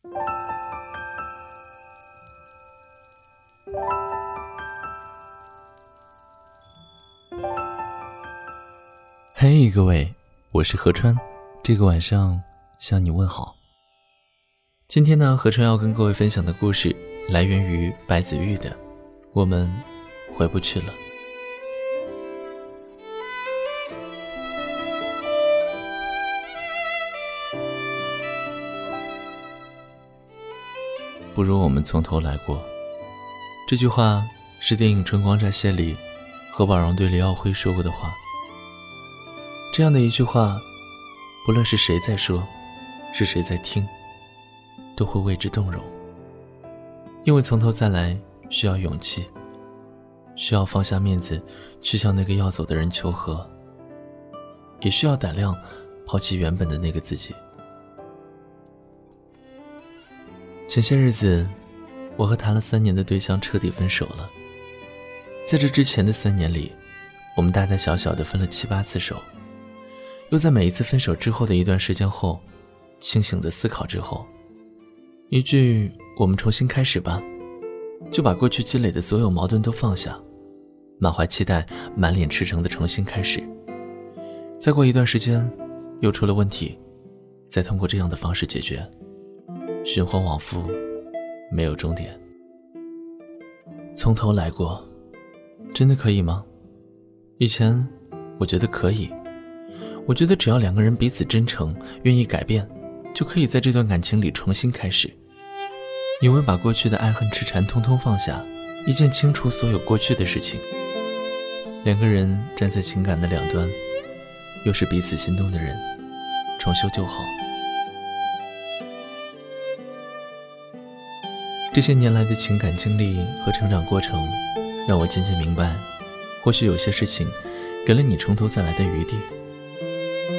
嘿，各位，我是何川，这个晚上向你问好。今天呢，何川要跟各位分享的故事来源于白子玉的《我们回不去了》。不如我们从头来过。这句话是电影《春光乍泄》里何宝荣对李耀辉说过的话。这样的一句话，不论是谁在说，是谁在听，都会为之动容。因为从头再来需要勇气，需要放下面子去向那个要走的人求和，也需要胆量抛弃原本的那个自己。前些日子，我和谈了三年的对象彻底分手了。在这之前的三年里，我们大大小小的分了七八次手。又在每一次分手之后的一段时间后，清醒的思考之后，一句“我们重新开始吧”，就把过去积累的所有矛盾都放下，满怀期待、满脸赤诚的重新开始。再过一段时间，又出了问题，再通过这样的方式解决，循环往复，没有终点。从头来过，真的可以吗？以前我觉得可以。我觉得只要两个人彼此真诚，愿意改变，就可以在这段感情里重新开始。因为把过去的爱恨痴缠通通放下，一键清除所有过去的事情。两个人站在情感的两端，又是彼此心动的人，重修旧好。这些年来的情感经历和成长过程，让我渐渐明白，或许有些事情，给了你从头再来的余地。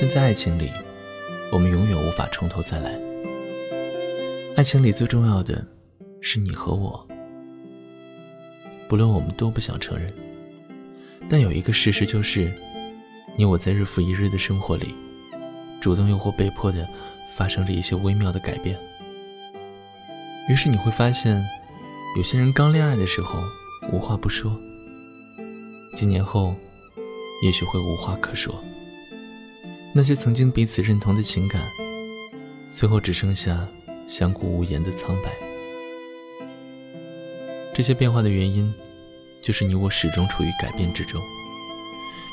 但在爱情里，我们永远无法从头再来。爱情里最重要的是你和我，不论我们多不想承认，但有一个事实就是，你我在日复一日的生活里，主动又或被迫的发生着一些微妙的改变。于是你会发现，有些人刚恋爱的时候无话不说，几年后，也许会无话可说。那些曾经彼此认同的情感，最后只剩下相顾无言的苍白。这些变化的原因，就是你我始终处于改变之中，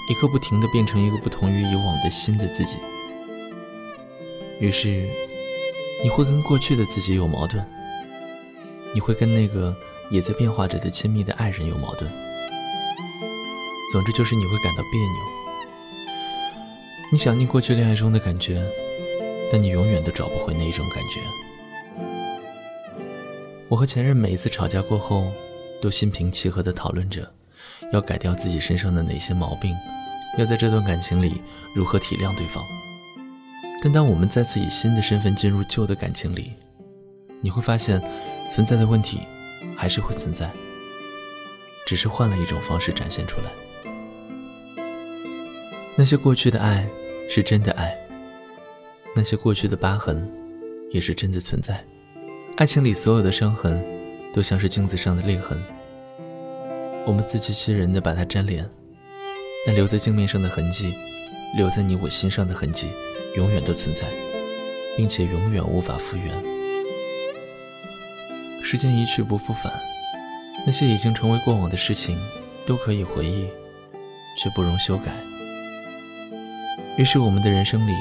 一刻不停的变成一个不同于以往的新的自己。于是，你会跟过去的自己有矛盾，你会跟那个也在变化着的亲密的爱人有矛盾。总之，就是你会感到别扭。你想念过去恋爱中的感觉，但你永远都找不回那一种感觉。我和前任每一次吵架过后，都心平气和地讨论着，要改掉自己身上的哪些毛病，要在这段感情里如何体谅对方。但当我们再次以新的身份进入旧的感情里，你会发现，存在的问题还是会存在，只是换了一种方式展现出来。那些过去的爱是真的爱，那些过去的疤痕也是真的存在。爱情里所有的伤痕，都像是镜子上的裂痕。我们自欺欺人的把它粘连，但留在镜面上的痕迹，留在你我心上的痕迹，永远都存在，并且永远无法复原。时间一去不复返，那些已经成为过往的事情，都可以回忆，却不容修改。于是，我们的人生里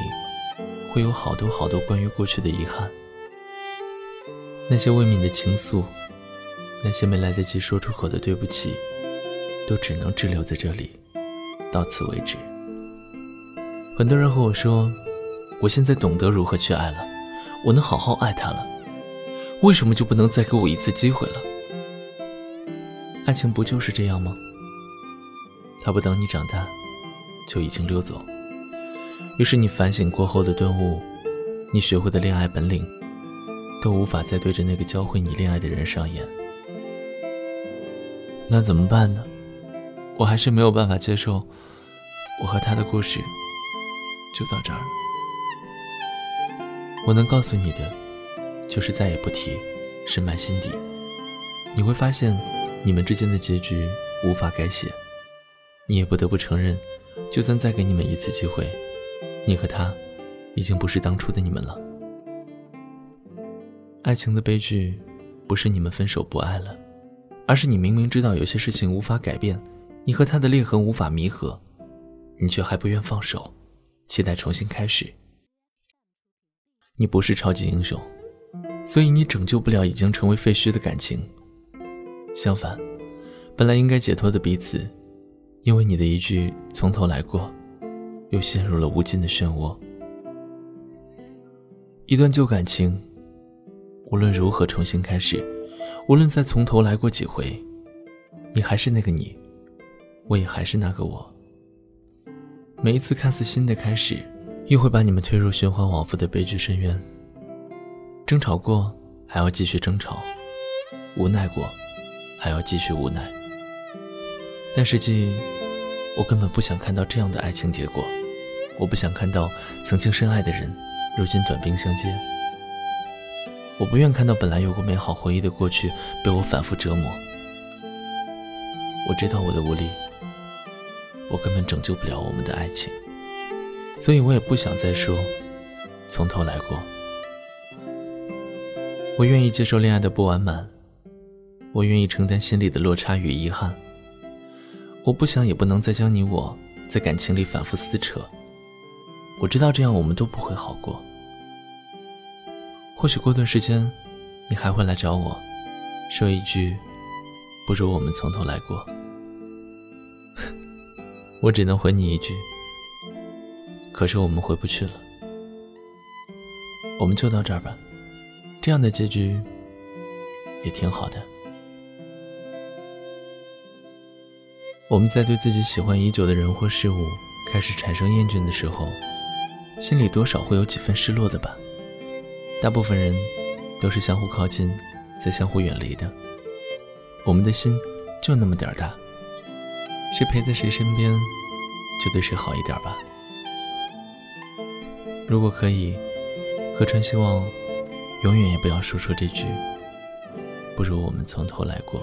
会有好多好多关于过去的遗憾，那些未泯的情愫，那些没来得及说出口的对不起，都只能滞留在这里，到此为止。很多人和我说，我现在懂得如何去爱了，我能好好爱他了，为什么就不能再给我一次机会了？爱情不就是这样吗？他不等你长大，就已经溜走。于是你反省过后的顿悟，你学会的恋爱本领，都无法再对着那个教会你恋爱的人上演。那怎么办呢？我还是没有办法接受，我和他的故事就到这儿了。我能告诉你的，就是再也不提，深埋心底。你会发现，你们之间的结局无法改写。你也不得不承认，就算再给你们一次机会，你和他已经不是当初的你们了。爱情的悲剧，不是你们分手不爱了，而是你明明知道有些事情无法改变，你和他的裂痕无法弥合，你却还不愿放手，期待重新开始。你不是超级英雄，所以你拯救不了已经成为废墟的感情。相反，本来应该解脱的彼此。因为你的一句“从头来过”，又陷入了无尽的漩涡。一段旧感情，无论如何重新开始，无论再从头来过几回，你还是那个你，我也还是那个我。每一次看似新的开始，又会把你们推入循环往复的悲剧深渊。争吵过，还要继续争吵；无奈过，还要继续无奈。但实际。我根本不想看到这样的爱情结果，我不想看到曾经深爱的人，如今短兵相接。我不愿看到本来有过美好回忆的过去被我反复折磨。我知道我的无力，我根本拯救不了我们的爱情，所以我也不想再说从头来过。我愿意接受恋爱的不完满，我愿意承担心里的落差与遗憾。我不想，也不能再将你我在感情里反复撕扯。我知道这样我们都不会好过。或许过段时间，你还会来找我，说一句：“不如我们从头来过。”我只能回你一句：“可是我们回不去了。”我们就到这儿吧，这样的结局也挺好的。我们在对自己喜欢已久的人或事物开始产生厌倦的时候，心里多少会有几分失落的吧。大部分人都是相互靠近，再相互远离的。我们的心就那么点儿大，谁陪在谁身边，就对谁好一点吧。如果可以，何川希望永远也不要说出这句“不如我们从头来过”。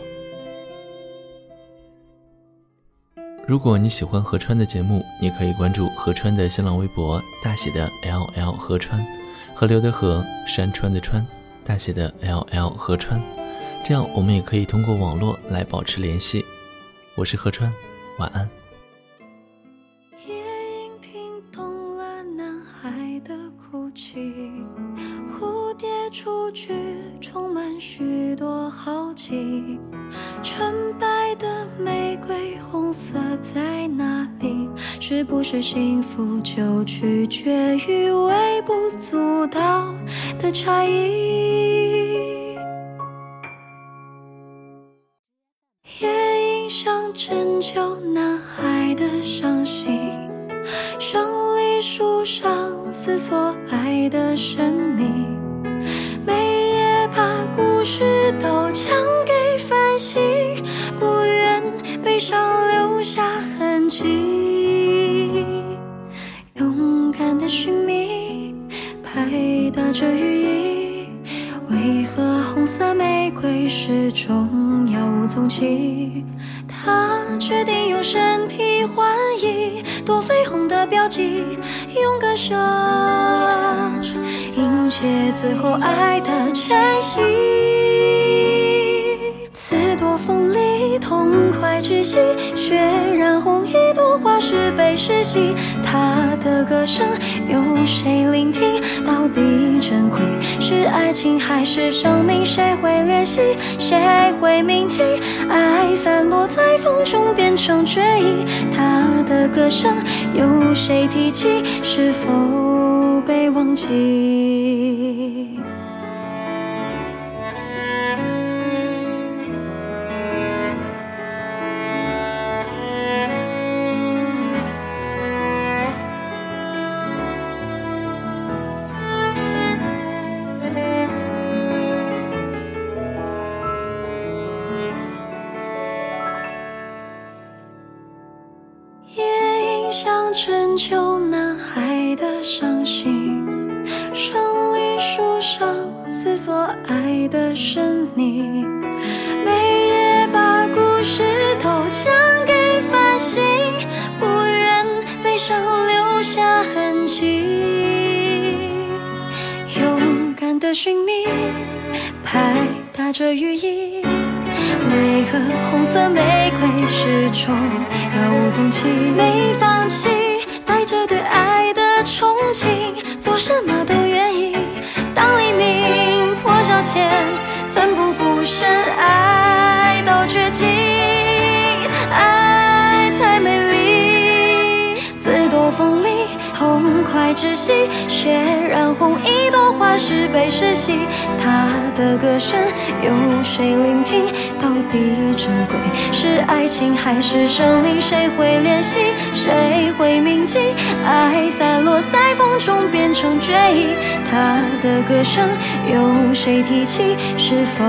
如果你喜欢何川的节目，你可以关注何川的新浪微博，大写的 L L 何川，河流的河，山川的川，大写的 L L 何川，这样我们也可以通过网络来保持联系。我是何川，晚安。出局，充满许多好奇。纯白的玫瑰，红色在哪里？是不是幸福就取决于微不足道的差异？夜莺想拯救男孩的伤寻觅，拍打着羽翼。为何红色玫瑰始终杳无踪迹？他决定用身体换一朵绯红的标记，用歌声迎接最后爱的晨曦。风里，痛快窒息，血染红一朵花是被世袭。他的歌声有谁聆听？到底珍贵是爱情还是生命？谁会怜惜？谁会铭记？爱散落在风中变成追忆。他的歌声有谁提起？是否被忘记？拯救男孩的伤心。所爱的生命。每夜把故事都讲给繁星，不愿悲伤留下痕迹。勇敢的寻觅，拍打着羽翼。为何红色玫瑰始终杳无踪迹？没放弃，是对爱的憧憬，做什么都愿意。当黎明破晓前，奋不顾身，窒息，血染红一朵花，是悲是喜？他的歌声有谁聆听？到底珍贵是爱情还是生命？谁会怜惜？谁会铭记？爱散落在风中变成追忆。他的歌声有谁提起？是否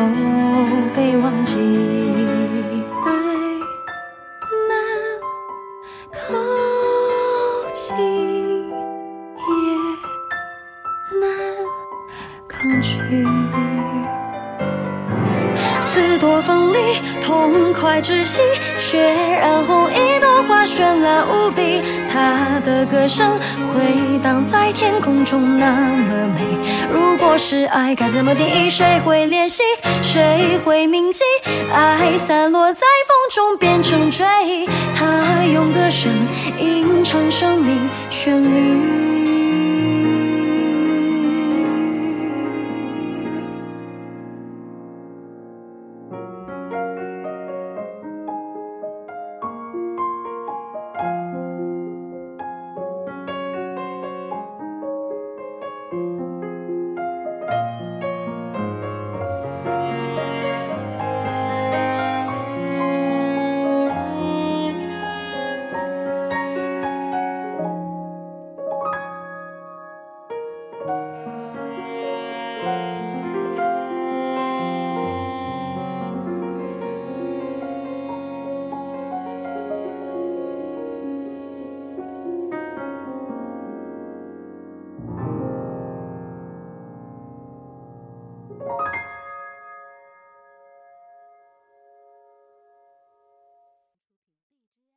痛快窒息，血染红一朵花，绚烂无比。他的歌声回荡在天空中，那么美。如果是爱，该怎么定义？谁会怜惜？谁会铭记？爱散落在风中，变成追忆。他用歌声吟唱生命旋律。